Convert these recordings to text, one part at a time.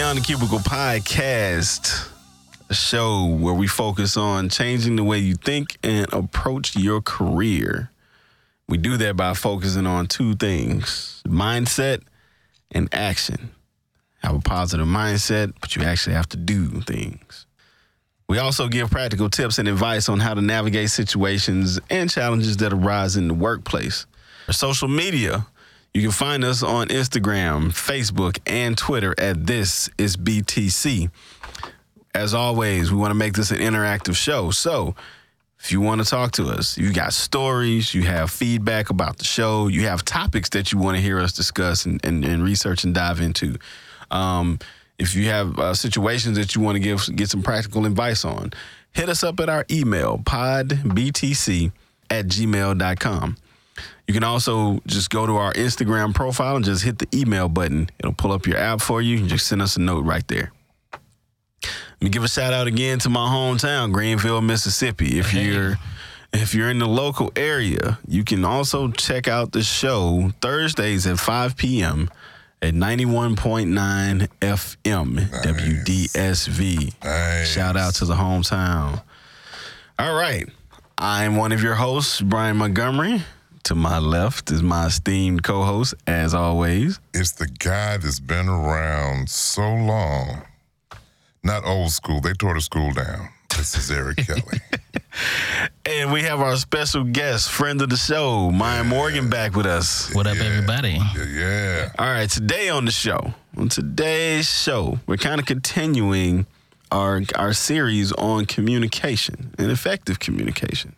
Beyond the Cubicle podcast, a show where we focus on changing the way you think and approach your career. We do that by focusing on two things mindset and action. Have a positive mindset, but you actually have to do things. We also give practical tips and advice on how to navigate situations and challenges that arise in the workplace. For social media, you can find us on Instagram, Facebook, and Twitter at This Is BTC. As always, we want to make this an interactive show. So if you want to talk to us, you got stories, you have feedback about the show, you have topics that you want to hear us discuss and, and, and research and dive into. Um, if you have uh, situations that you want to give get some practical advice on, hit us up at our email, podbtc at gmail.com. You can also just go to our Instagram profile and just hit the email button. It'll pull up your app for you. And just send us a note right there. Let me give a shout out again to my hometown, Greenville, Mississippi. If you're if you're in the local area, you can also check out the show Thursdays at 5 p.m. at 91.9 FM WDSV. Nice. Shout out to the hometown. All right. I'm one of your hosts, Brian Montgomery. To my left is my esteemed co host, as always. It's the guy that's been around so long. Not old school. They tore the school down. This is Eric Kelly. And we have our special guest, friend of the show, Maya Morgan, back with us. What up, Yeah. everybody? Yeah, yeah. All right, today on the show, on today's show, we're kind of continuing our our series on communication and effective communication.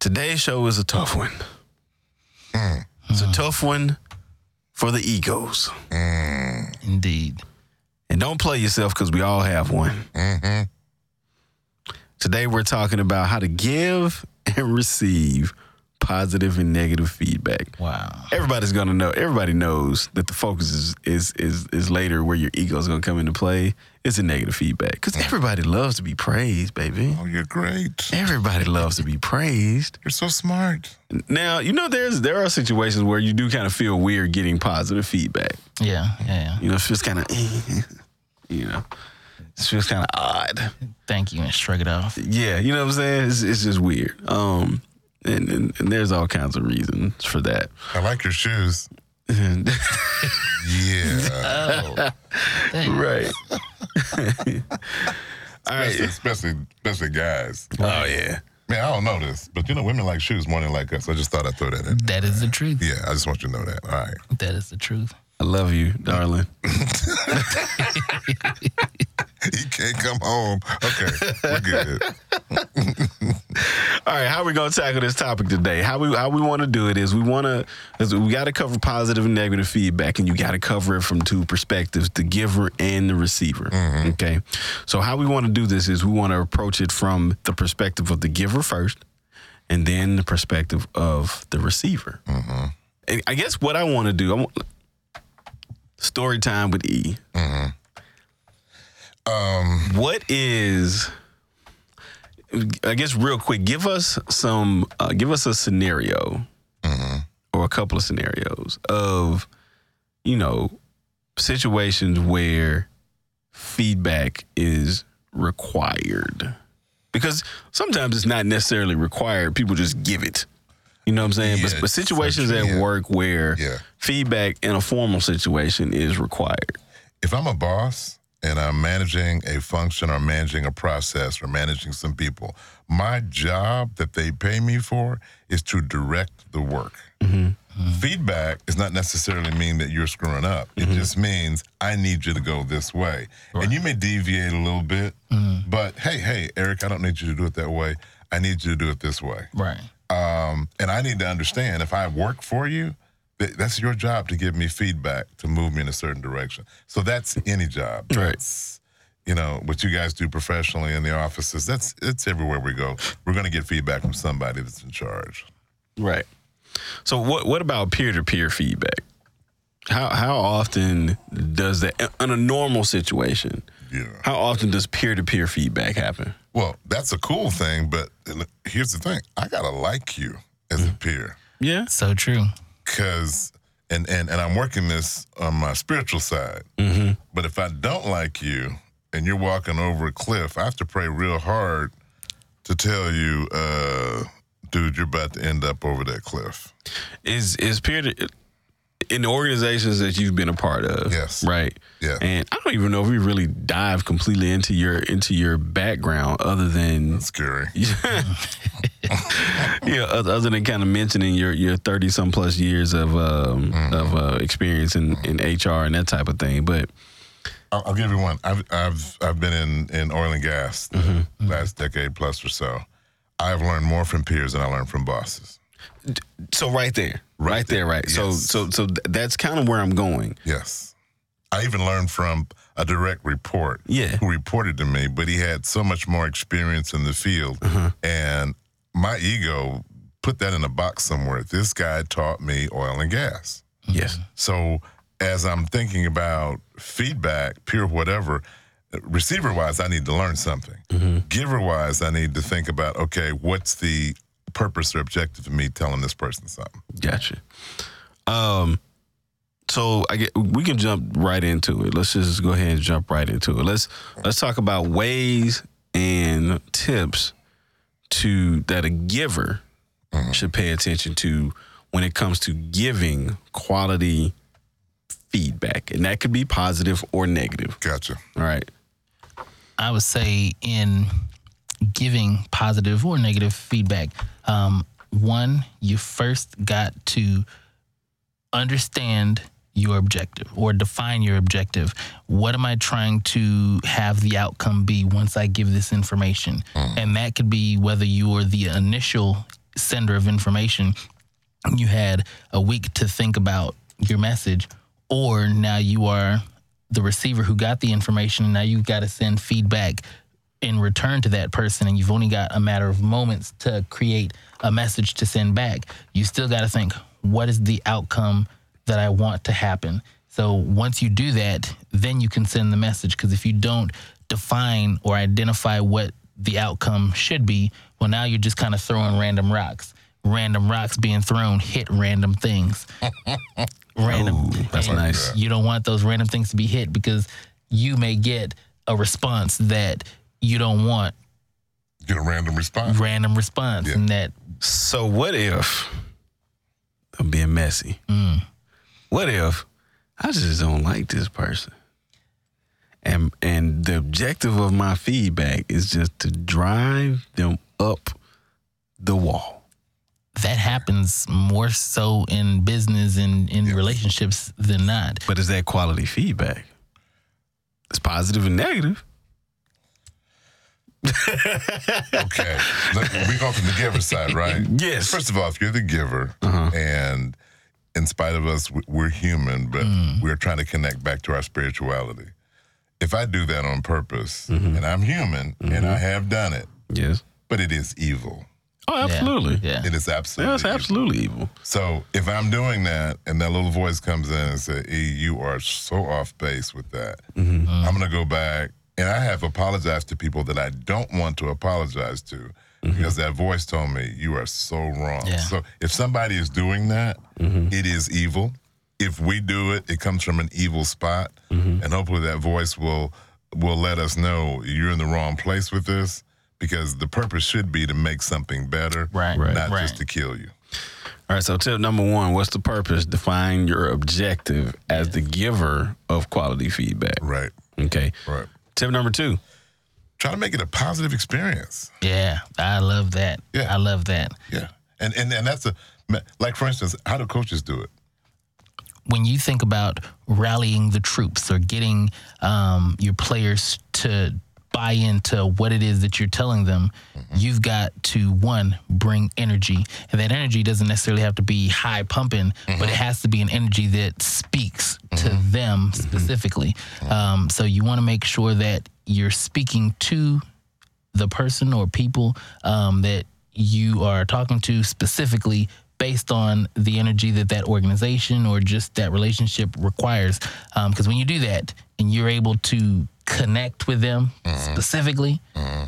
Today's show is a tough one. It's a tough one for the egos. Indeed. And don't play yourself because we all have one. Mm-hmm. Today we're talking about how to give and receive positive and negative feedback. Wow. everybody's gonna know. Everybody knows that the focus is is is, is later where your ego is gonna come into play. It's a negative feedback because everybody loves to be praised, baby. Oh, you're great. Everybody loves to be praised. You're so smart. Now you know there's there are situations where you do kind of feel weird getting positive feedback. Yeah, yeah, yeah. You know, it feels kind of, you know, it feels kind of odd. Thank you and shrug it off. Yeah, you know what I'm saying? It's, it's just weird. Um, and, and and there's all kinds of reasons for that. I like your shoes. Yeah. Oh. Dang. right. all right. especially, especially guys. Oh yeah. Man, I don't know this, but you know, women like shoes more than like us. I just thought I'd throw that in. That is the truth. Yeah, I just want you to know that. All right. That is the truth. I love you, darling. He can't come home. Okay, we're good. All right, how we gonna tackle this topic today? How we how we want to do it is we want to we got to cover positive and negative feedback, and you got to cover it from two perspectives: the giver and the receiver. Mm-hmm. Okay, so how we want to do this is we want to approach it from the perspective of the giver first, and then the perspective of the receiver. Mm-hmm. And I guess what I want to do, I want story time with E. Mm-hmm. Um, What is I guess real quick, give us some uh, give us a scenario or a couple of scenarios of you know situations where feedback is required. Because sometimes it's not necessarily required, people just give it. You know what I'm saying? but, Yeah, but situations at yeah. work where Yeah. feedback in a formal situation is required. if I'm a boss and I'm managing a function or managing a process or managing some people, my job that they pay me for is to direct the work. Mm-hmm. Feedback does not necessarily mean that you're screwing up. It mm-hmm. just means I need you to go this way. And you may deviate a little bit, mm. but hey, hey, Eric, I don't need you to do it that way. I need you to do it this way. Right. Um, and I need to understand if I work for you, that that's your job to give me feedback to move me in a certain direction. So that's any job. Right. That's, you know, what you guys do professionally in the offices, that's it's everywhere we go. We're going to get feedback from somebody that's in charge. Right. So what what about peer to peer feedback? How how often does that in a normal situation? Yeah. How often does peer to peer feedback happen? Well, that's a cool thing, but here's the thing: I gotta like you as a mm. peer Yeah. So true. Because and and and I'm working this on my spiritual side. Mm-hmm. But if I don't like you and you're walking over a cliff, I have to pray real hard to tell you, uh, dude, you're about to end up over that cliff. Is is peer to, in the organizations that you've been a part of? Yes. Right. Yeah. And I don't even know if we really dive completely into your into your background, other than Scary. yeah, other other than kind of mentioning your your thirty some plus years of um, of uh, experience in, in HR and that type of thing. But I'll, I'll give you one. I've I've I've been in in oil and gas the last decade plus or so. I've learned more from peers than I learned from bosses. so right there, right, there, right. So yes. so so th- that's kind of where I'm going. Yes. I even learned from a direct report Yeah. who reported to me, but he had so much more experience in the field. Uh-huh. And my ego put that in a box somewhere. This guy taught me oil and gas. Yes. So as I'm thinking about feedback, peer whatever, receiver wise, I need to learn something. Mm-hmm. Giver wise, I need to think about okay, what's the purpose or objective of me telling this person something? Gotcha. Um, so I get we can jump right into it. Let's just go ahead and jump right into it. Let's let's talk about ways and tips to that a giver should pay attention to when it comes to giving quality feedback, and that could be positive or negative. Gotcha. All right. I would say in giving positive or negative feedback, um, one, you first got to understand your objective or define your objective. What am I trying to have the outcome be once I give this information? And that could be whether you are the initial sender of information, you had a week to think about your message, or now you are the receiver who got the information and now you've got to send feedback in return to that person and you've only got a matter of moments to create a message to send back you still got to think what is the outcome that i want to happen? So once you do that then you can send the message because if you don't define or identify what the outcome should be well now you're just kind of throwing random rocks. Random rocks being thrown hit random things. Random. Ooh, that's nice. you don't want those random things to be hit because you may get a response that you don't want Get a random response. random response Yeah. and that So what if I'm being messy? mm, What if I just don't like this person? And and the objective of my feedback is just to drive them up the wall. that happens more so in business and in Yes. relationships than not But is that quality feedback? It's positive and negative. Okay. Look, we go from the giver side, right? Yes. First of all, if you're the giver Uh-huh. and in spite of us, we- we're human, but Mm. we're trying to connect back to our spirituality. If I do that on purpose, Mm-hmm. and I'm human, and I have done it, Yes. but it is evil. Oh, Yeah. absolutely. yeah It is absolutely That's evil. absolutely evil. So if I'm doing that and that little voice comes in and says, E, you are so off base with that, Mm-hmm. I'm going to go back and I have apologized to people that I don't want to apologize to mm-hmm. because that voice told me you are so wrong. Yeah. So if somebody is doing that, mm-hmm. it is evil. If we do it, it comes from an evil spot, mm-hmm. and hopefully that voice will will let us know you're in the wrong place with this because the purpose should be to make something better, Right, Right. not right. just to kill you. All right. So tip number one: What's the purpose? Define your objective as the giver of quality feedback. Right, Okay. right. Tip number two: try to make it a positive experience. yeah i love that Yeah. i love that Yeah. And and and that's a like for instance, how do coaches do it? when you think about rallying the troops or getting um, your players to buy into what it is that you're telling them, you've got to one bring energy, and that energy doesn't necessarily have to be high pumping, but it has to be an energy that speaks to them specifically. Um, so you want to make sure that you're speaking to the person or people um, that you are talking to specifically based on the energy that that organization or just that relationship requires. Um, because when you do that and you're able to connect with them mm-hmm. specifically, mm-hmm.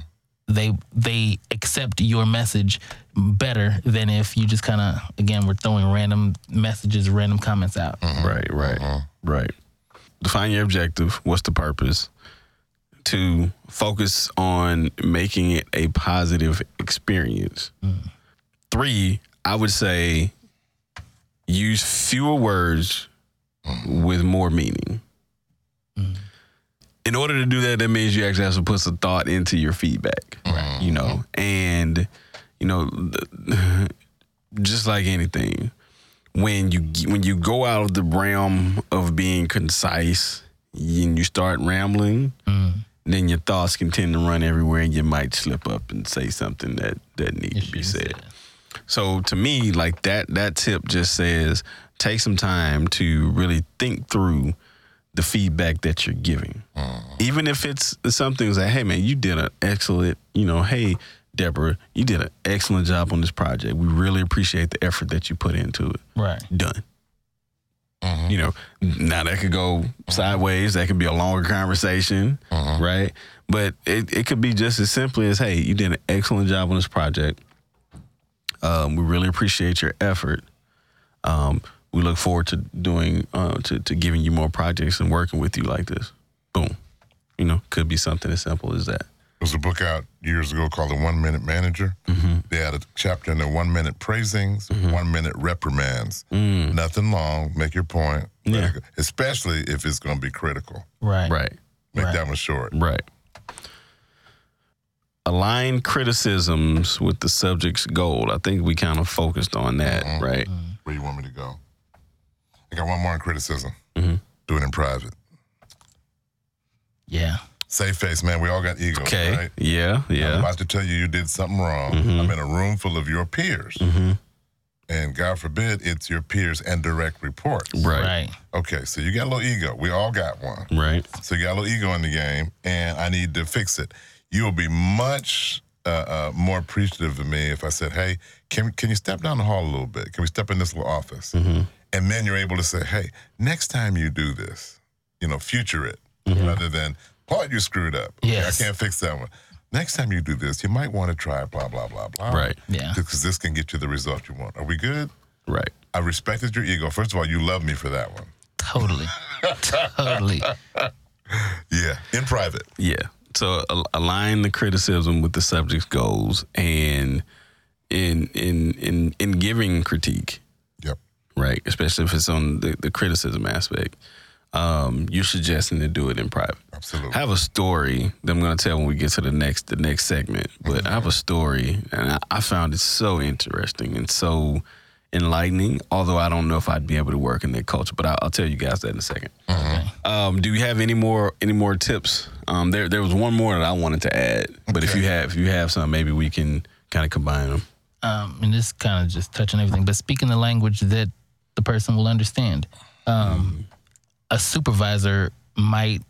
they they accept your message better than if you just kind of again we're throwing random messages, random comments out. Mm-hmm. Right, right, right. Define your objective. What's the purpose? To focus on making it a positive experience. Mm. Three, I would say use fewer words with more meaning. In order to do that, that means you actually have to put some thought into your feedback. You know, and you know, just like anything, when you when you go out of the realm of being concise and you start rambling, then your thoughts can tend to run everywhere, and you might slip up and say something that that needs to be said. So to me, like that that tip just says take some time to really think through the feedback that you're giving. Mm-hmm. Even if it's something like, hey man, you did an excellent, you know, hey Deborah, you did an excellent job on this project. We really appreciate the effort that you put into it. Right. Done. Mm-hmm. You know, now that could go mm-hmm. sideways. That could be a longer conversation, right? But it, it could be just as simply as, hey, you did an excellent job on this project. Um, we really appreciate your effort. Um, we look forward to doing uh, to to giving you more projects and working with you like this. Boom. You know, could be something as simple as that. There was a book out years ago called The One Minute Manager. They had a chapter in there, One Minute Praisings, One Minute Reprimands. Nothing long, make your point. Yeah. Especially if it's going to be critical. Right. Right. Make Right. that one short. Right. Align criticisms with the subject's goal. I think we kind of focused on that, right? Where you want me to go? I got one more in criticism. Mm-hmm. Do it in private. Yeah. Safe face, man. We all got egos, Okay. right? Yeah, yeah. I'm about to tell you you did something wrong. Mm-hmm. I'm in a room full of your peers. And God forbid it's your peers and direct reports. Right, Right. Okay, so you got a little ego. We all got one. right. So you got a little ego in the game, and I need to fix it. You will be much uh, uh, more appreciative of me if I said, "Hey, can can you step down the hall a little bit? Can we step in this little office?" And then you're able to say, "Hey, next time you do this, you know, future it rather than Claude, you screwed up. Okay, Yes. I can't fix that one. Next time you do this, you might want to try blah blah blah blah. Right. Yeah. Because this can get you the result you want. Are we good? Right. I respected your ego. First of all, you love me for that one. Totally. totally. Yeah, in private. Yeah. So align the criticism with the subject's goals and in in in in giving critique, Yep. right? Especially if it's on the, the criticism aspect. Um, you're suggesting to do it in private. Absolutely. I have a story that I'm going to tell when we get to the next the next segment. But I have a story, and I, I found it so interesting and so enlightening. Although I don't know if I'd be able to work in that culture, but I'll, I'll tell you guys that in a second. Um, do you have any more any more tips? Um, there there was one more that I wanted to add, but if you have if you have some, maybe we can kind of combine them. um, and this kind of just touching everything, but speaking the language that the person will understand. Um, A supervisor might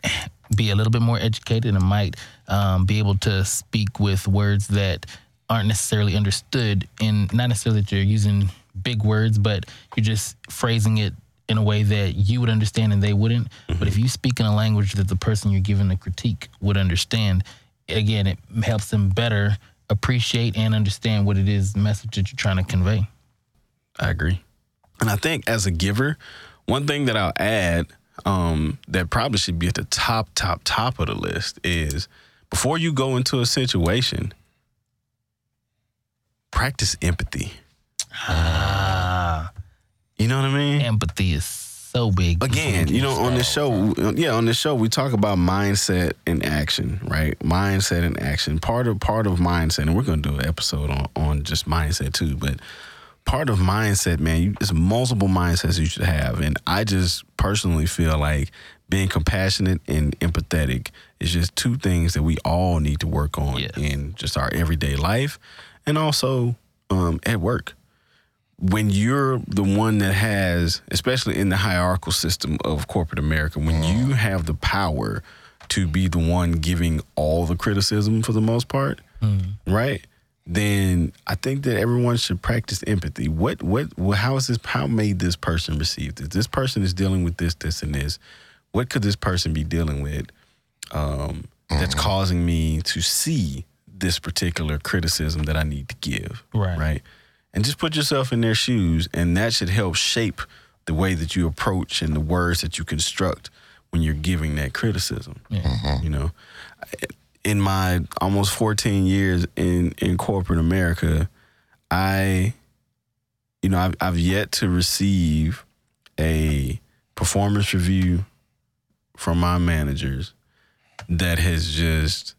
be a little bit more educated and might um, be able to speak with words that aren't necessarily understood, and not necessarily that you're using big words, but you're just phrasing it in a way that you would understand and they wouldn't. But if you speak in a language that the person you're giving the critique would understand, again, it helps them better appreciate and understand what it is the message that you're trying to convey. I agree. And I think as a giver, one thing that I'll add um, that probably should be at the top, top, top of the list is before you go into a situation, practice empathy. Ah, You know what I mean? empathy is so big. Again, you know, on this show, yeah, on this show, we talk about mindset and action, right? Mindset and action. Part of part of mindset, and we're gonna do an episode on on just mindset too, but part of mindset, man, you, it's multiple mindsets you should have, and I just personally feel like being compassionate and empathetic is just two things that we all need to work on Yes. in just our everyday life, and also um, at work when you're the one that has, especially in the hierarchical system of corporate America, when mm. you have the power to be the one giving all the criticism for the most part, mm. right? Then I think that everyone should practice empathy. What, what, what, how is this, how may this person receive this? This person is dealing with this, this, and this. What could this person be dealing with um, that's mm-hmm. causing me to see this particular criticism that I need to give. Right. Right. And just put yourself in their shoes, and that should help shape the way that you approach and the words that you construct when you're giving that criticism. Yeah. You know, in my almost 14 years in in corporate America, I, you know, I've, I've yet to receive a performance review from my managers that has just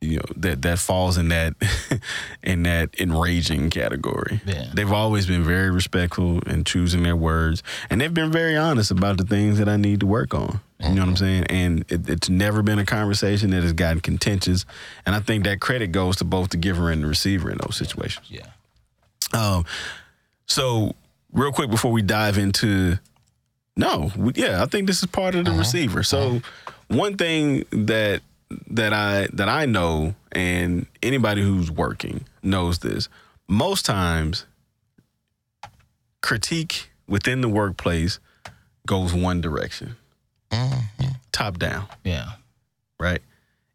you know that that falls in that in that enraging category. Yeah. They've always been very respectful in choosing their words, and they've been very honest about the things that I need to work on. You know what I'm saying? And it, it's never been a conversation that has gotten contentious, and I think that credit goes to both the giver and the receiver in those situations. Yeah. Um, so real quick before we dive into, no, we, yeah, I think this is part of the receiver. So one thing that that I that I know, and anybody who's working knows this. Most times, critique within the workplace goes one direction, mm-hmm. top down Yeah. right?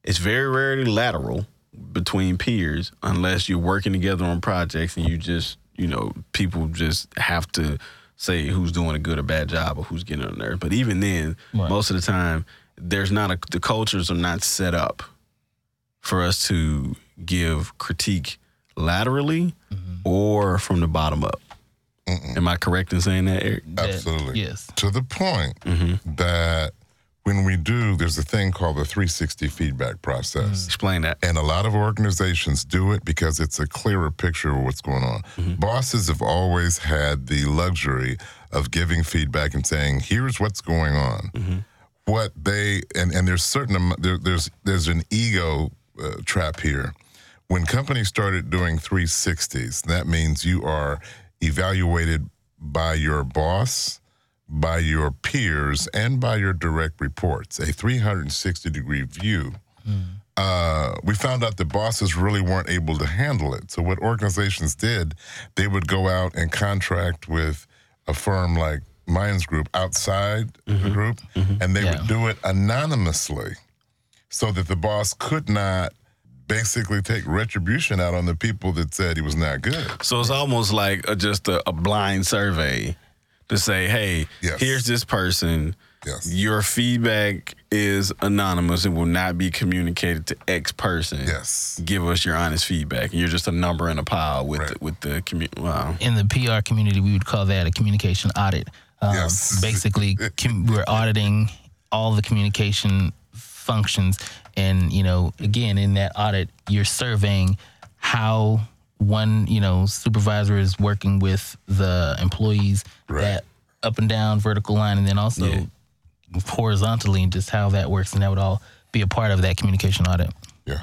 It's very rarely lateral between peers unless you're working together on projects and you just, you know, people just have to say who's doing a good or bad job or who's getting on there. But even then, Right. most of the time, there's not a, the cultures are not set up for us to give critique laterally mm-hmm. or from the bottom up. Am I correct in saying that, Eric? That- Absolutely. yes. To the point mm-hmm. that when we do, there's a thing called the 360 feedback process. Mm. Explain that. And a lot of organizations do it because it's a clearer picture of what's going on. Mm-hmm. Bosses have always had the luxury of giving feedback and saying, "Here's what's going on." What they and and there's certain there, there's there's an ego uh, trap here. When companies started doing 360s, that means you are evaluated by your boss, by your peers, and by your direct reports. A 360 degree view uh, we found out the bosses really weren't able to handle it. So what organizations did, they would go out and contract with a firm like Minds Group outside the mm-hmm. group, mm-hmm. and they Yeah. would do it anonymously, so that the boss could not basically take retribution out on the people that said he was not good. So it's almost like a, just a, a blind survey to say, hey, Yes. here's this person. Yes. Your feedback is anonymous and will not be communicated to X person. Yes. Give us your honest feedback. And you're just a number in a pile with Right. the, with the community. Wow. in the PR community, we would call that a communication audit. Um, Yes. Basically, com- we're auditing all the communication functions, and you know, again, in that audit, you're surveying how one, you know, supervisor is working with the employees, Right. that up and down vertical line, and then also Yeah. horizontally, and just how that works, and that would all be a part of that communication audit. Yeah.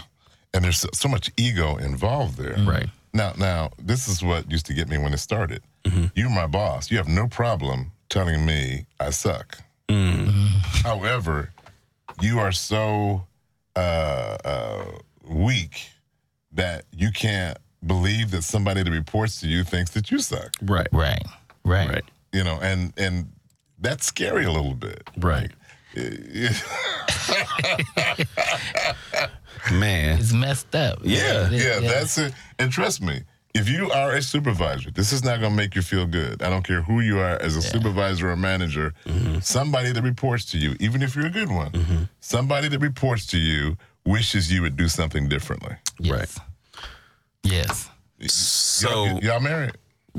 And there's so, so much ego involved there. Right. Now, now this is what used to get me when it started. You're my boss. You have no problem telling me I suck. However, you are so uh, uh, weak that you can't believe that somebody that reports to you thinks that you suck. Right. Right. Right. Right. You know, and and that's scary a little bit. Right. Man. It's messed up. Yeah, It is, yeah, that's it. And trust me, if you are a supervisor, this is not going to make you feel good. I don't care who you are as a supervisor or manager. Somebody that reports to you, even if you're a good one, somebody that reports to you wishes you would do something differently. Yes. Yes. So, y'all, y'all married?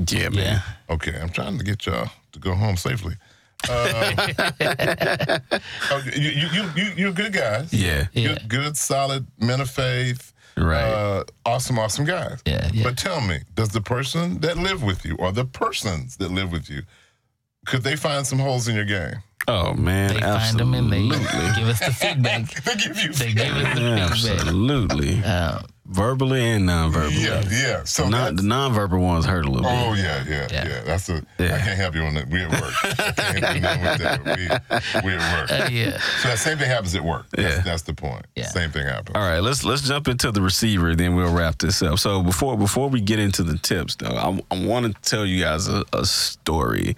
yeah, man. Yeah. Okay, I'm trying to get y'all to go home safely. Uh, oh, you, you, you, you, you're good guys. Yeah. Yeah. Good, good, solid men of faith. Right. Uh, awesome, awesome guys. Yeah, yeah. But tell me, does the person that live with you or the persons that live with you, could they find some holes in your game? Oh, man. They find them and they Absolutely. give us the feedback. They give you They give us the feedback. Absolutely. Uh, Verbally and non-verbally. Yeah, yeah. So Not, the non-verbal ones hurt a little Oh bit. yeah, yeah, yeah, Yeah. That's a. I Yeah. can't help you on that. We at work. I can't help you with that. We, we at work. uh, yeah. So that same thing happens at work. That's, Yeah. that's the point. Yeah. Same thing happens. All right, let's let's jump into the receiver, then we'll wrap this up. So before before we get into the tips, though, I, I want to tell you guys a, a story.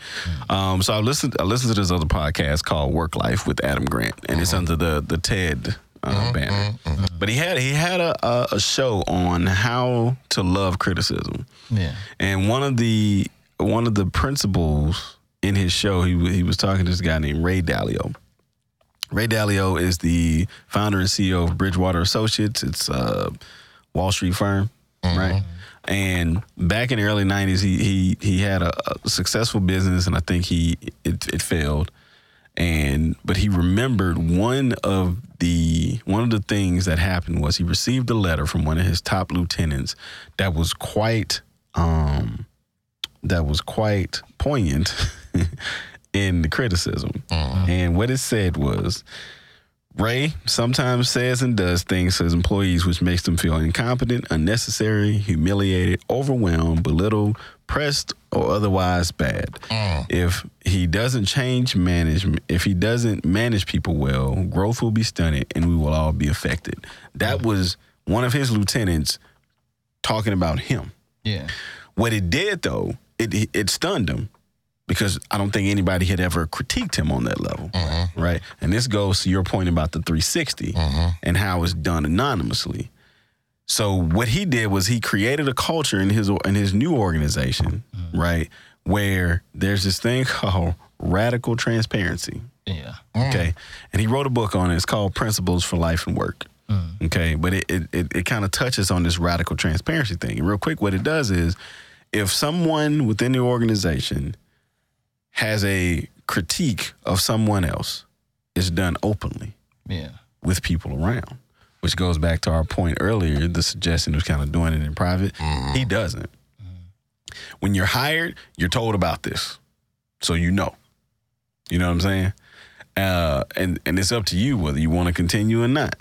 Um, so I listened I listened to this other podcast called Work Life with Adam Grant, and it's under the the TED uh, mm-hmm, banner. Mm-hmm, but he had he had a, a, a show on how to love criticism, Yeah. and one of the one of the principles in his show, he he was talking to this guy named Ray Dalio. Ray Dalio is the founder and CEO of Bridgewater Associates. It's a Wall Street firm, mm-hmm. right? And back in the early '90s, he he he had a, a successful business, and I think he it, it failed. And but he remembered one of the one of the things that happened was he received a letter from one of his top lieutenants that was quite um that was quite poignant in the criticism. And what it said was Ray sometimes says and does things to his employees which makes them feel incompetent, unnecessary, humiliated, overwhelmed, belittled, pressed, or otherwise bad. Mm. If he doesn't change management, if he doesn't manage people well, growth will be stunted and we will all be affected. That mm. was one of his lieutenants talking about him. Yeah. What it did though, it it stunned him because I don't think anybody had ever critiqued him on that level, mm-hmm. right? And this goes to your point about the 360 mm-hmm. and how it's done anonymously. So what he did was he created a culture in his in his new organization, mm-hmm. right, where there's this thing called radical transparency. Yeah. Okay. Mm. And he wrote a book on it. It's called Principles for Life and Work. Mm. Okay. But it it, it, it kind of touches on this radical transparency thing. And real quick, what it does is if someone within the organization has a critique of someone else, it's done openly Yeah. with people around. Which goes back to our point earlier, the suggestion was kind of doing it in private. Mm-hmm. He doesn't. When you're hired, you're told about this. So you know. You know what I'm saying? Uh, and and it's up to you whether you want to continue or not.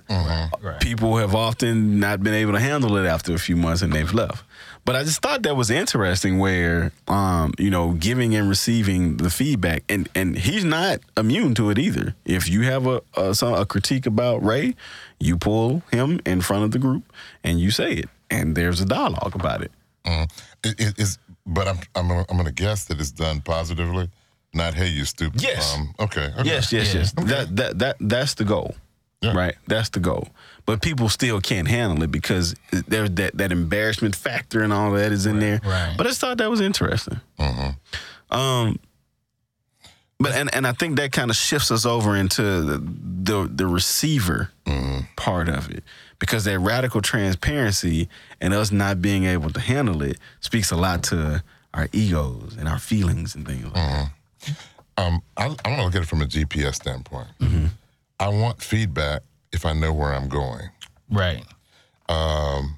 Right. People have often not been able to handle it after a few months and they've left. But I just thought that was interesting where um, you know, giving and receiving the feedback and and he's not immune to it either. If you have a a, some, a critique about Ray, you pull him in front of the group and you say it and there's a dialogue about it. Mm. It, but I'm I'm gonna, I'm gonna guess that it's done positively, not hey you stupid. Yes. Um, okay. okay. Yes, yes, yes. That that that that's the goal. Yeah. Right? That's the goal. But people still can't handle it because there's that that embarrassment factor and all that is in there. right. But I just thought that was interesting. Mhm. Um but and, and I think that kind of shifts us over into the the, the receiver part of it. Because that radical transparency and us not being able to handle it speaks a lot to our egos and our feelings and things like that. Um, I, I'm gonna look at it from a GPS standpoint. Mm-hmm. I want feedback if I know where I'm going. Right. Um,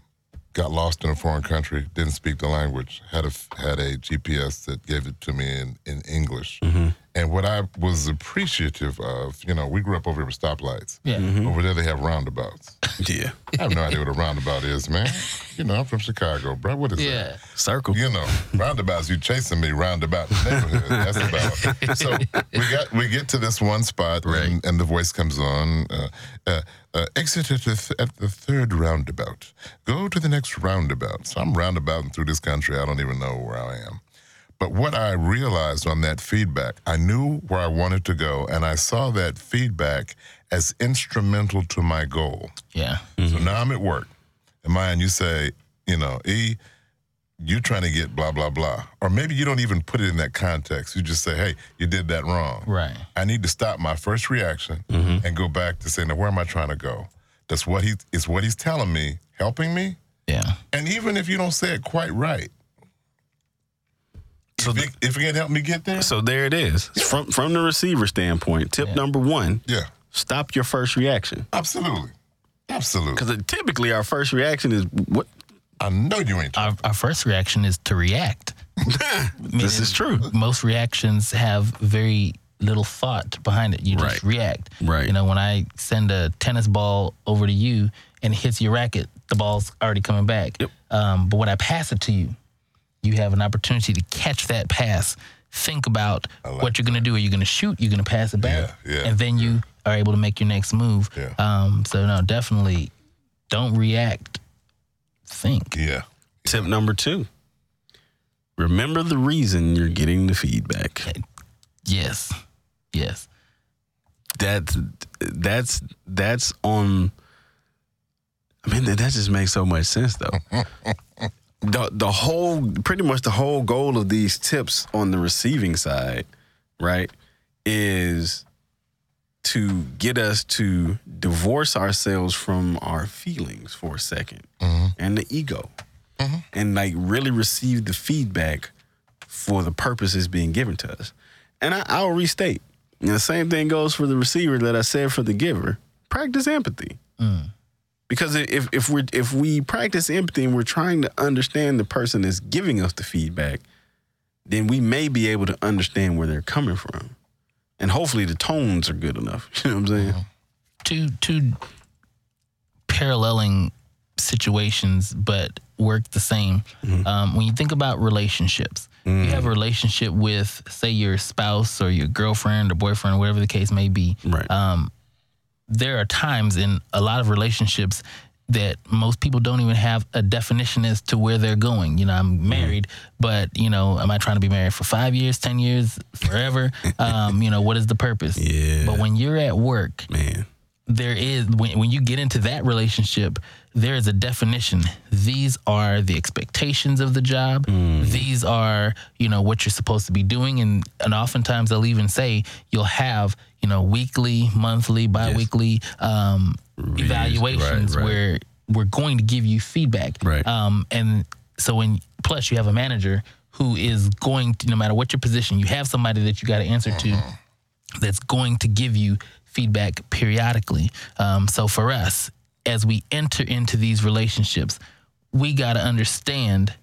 got lost in a foreign country, didn't speak the language, had a had a GPS that gave it to me in in English. Mm-hmm. And what I was appreciative of, you know, we grew up over here with stoplights. Yeah. Over there, they have roundabouts. Yeah. I have no idea what a roundabout is, man. You know, I'm from Chicago, bro. What is that? Yeah. Circle. You know, roundabouts. You chasing me roundabout the neighborhood. That's about. So we got we get to this one spot, and, and the voice comes on. Uh, uh, uh, exit at the, th- at the third roundabout. Go to the next roundabout. So I'm roundabouting through this country. I don't even know where I am. But what I realized on that feedback, I knew where I wanted to go, and I saw that feedback as instrumental to my goal. Yeah. So mm-hmm. now I'm at work. And Maya, you say, you know, E, you're trying to get blah, blah, blah. Or maybe you don't even put it in that context. You just say, hey, you did that wrong. Right. I need to stop my first reaction mm-hmm. and go back to saying, now where am I trying to go? That's what he is what he's telling me, helping me. Yeah. And even if you don't say it quite right, So if, it, if it can help me get there, So there it is. From from the receiver standpoint, tip number one: yeah, stop your first reaction. absolutely. Absolutely. Because typically our first reaction is what I know you ain't Our, our first reaction is to react. this is true. Most reactions have very little thought behind it. You just Right. react. Right. You know, when I send a tennis ball over to you and it hits your racket, the ball's already coming back. Yep. Um, but when I pass it to you, you have an opportunity to catch that pass. Think about like what you're going to do. Are you going to shoot? You're going to pass it back. Yeah, yeah, and then you are able to make your next move. Yeah. Um, so, no, definitely don't react. Think. Yeah. Tip number two: remember the reason you're getting the feedback. Yes. Yes. that's that's that's on. I mean, that, that just makes so much sense, though. the the whole, pretty much the whole goal of these tips on the receiving side, right, is to get us to divorce ourselves from our feelings for a 2nd mm-hmm. and the ego, mm-hmm. and like really receive the feedback for the purposes being given to us. And I, I'll restate. And the same thing goes for the receiver that I said for the giver. Practice empathy. Mm. Because if if we if we practice empathy and we're trying to understand the person that's giving us the feedback, then we may be able to understand where they're coming from. And hopefully the tones are good enough. You know what I'm saying? two two paralleling situations but work the same um, when you think about relationships you have a relationship with say your spouse or your girlfriend or boyfriend or whatever the case may be Right. um, there are times in a lot of relationships that most people don't even have a definition as to where they're going. You know, I'm married, but you know, am I trying to be married for five years, ten years, forever? um, you know, what is the purpose? Yeah. But when you're at work, Man. there is when when you get into that relationship, there is a definition. These are the expectations of the job. These are you know what you're supposed to be doing, and and oftentimes they'll even say you'll have you know weekly, monthly, biweekly um, evaluations right, right. where we're going to give you feedback. Right. Um, and so when plus you have a manager who is going to no matter what your position, you have somebody that you got to answer to that's going to give you feedback periodically. Um, so for us, as we enter into these relationships, we got to understand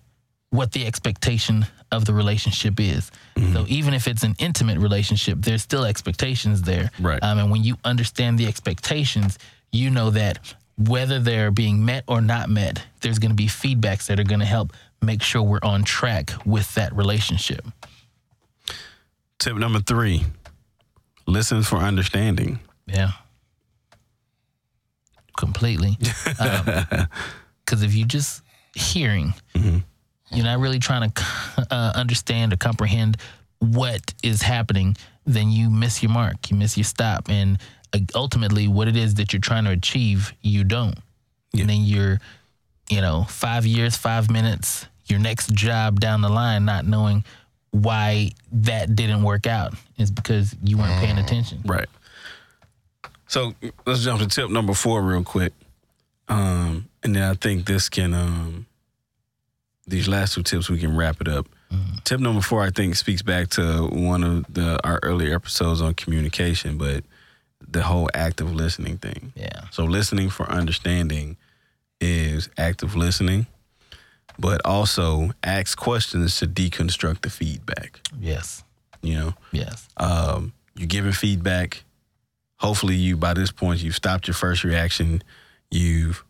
what the expectation of the relationship is. So even if it's an intimate relationship, there's still expectations there. Right. Um, and when you understand the expectations, you know that whether they're being met or not met, there's going to be feedbacks that are going to help make sure we're on track with that relationship. Tip number three listen for understanding. Yeah. Completely. Because if you're just hearing, you're not really trying to uh, understand or comprehend what is happening, then you miss your mark. You miss your stop. And uh, ultimately, what it is that you're trying to achieve, you don't. And then you're, you know, five years, five minutes, your next job down the line, not knowing why that didn't work out is because you weren't paying attention. Right. So let's jump to tip number four real quick. Um, and then I think this can um these last two tips we can wrap it up. Tip number four, I think, speaks back to one of the our earlier episodes on communication, but the whole active listening thing. Yeah. So listening for understanding is active listening, but also ask questions to deconstruct the feedback. Yes. You know, Yes. um, you're giving feedback. Hopefully, you by this point you've stopped your first reaction. You've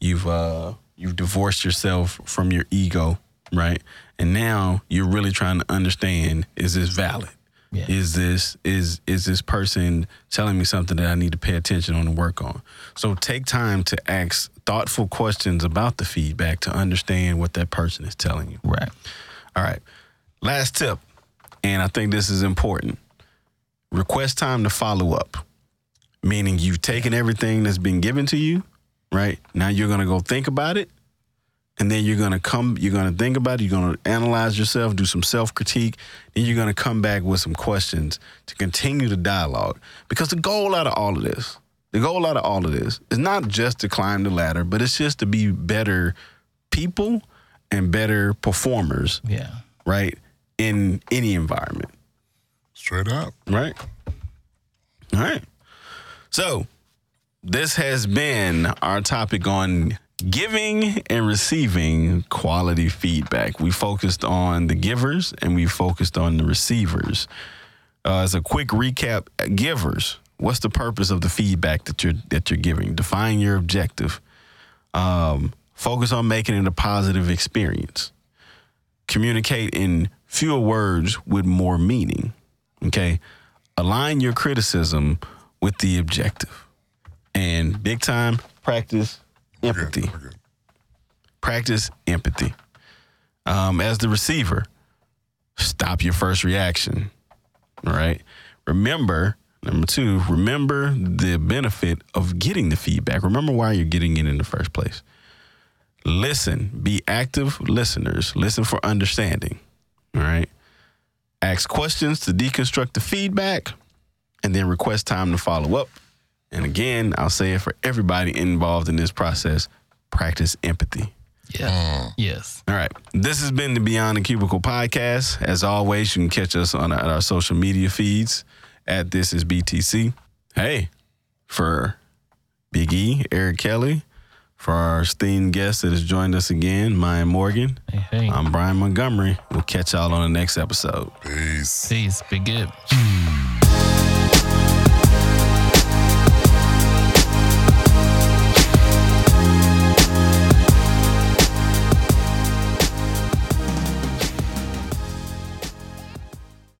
you've uh, you've divorced yourself from your ego, right? And now you're really trying to understand: is this valid? Yeah. Is this is is this person telling me something that I need to pay attention on and work on? So take time to ask thoughtful questions about the feedback to understand what that person is telling you. Right. All right. Last tip, and I think this is important. Request time to follow up, meaning you've taken everything that's been given to you, right? Now you're going to go think about it. And then you're going to come, you're going to think about it, you're going to analyze yourself, do some self critique. Then you're going to come back with some questions to continue the dialogue. Because the goal out of all of this, the goal out of all of this is not just to climb the ladder, but it's just to be better people and better performers Yeah. right? In any environment, Straight up. right? All right. So, this has been our topic on giving and receiving quality feedback. We focused on the givers and we focused on the receivers. Uh, as a quick recap, givers, what's the purpose of the feedback that you're that you're giving? Define your objective. Um, focus on making it a positive experience communicate in fewer words with more meaning. Okay. Align your criticism with the objective. And big time, practice empathy. Good. We're good. Practice empathy. Um, as the receiver, stop your first reaction. All right. Remember Number two, remember the benefit of getting the feedback. Remember why you're getting it in the first place. Listen, be active listeners. Listen for understanding. All right. Ask questions to deconstruct the feedback and then request time to follow up. And again, I'll say it for everybody involved in this process practice empathy. Yeah. Mm. Yes. All right. This has been the Beyond the Cubicle podcast. As always, you can catch us on our, our social media feeds at This Is BTC. Hey, for Big E, Eric Kelly, for our esteemed guest that has joined us again, Maya Morgan. Hey, hey. I'm Brian Montgomery. We'll catch y'all on the next episode. Peace. Peace. Be good.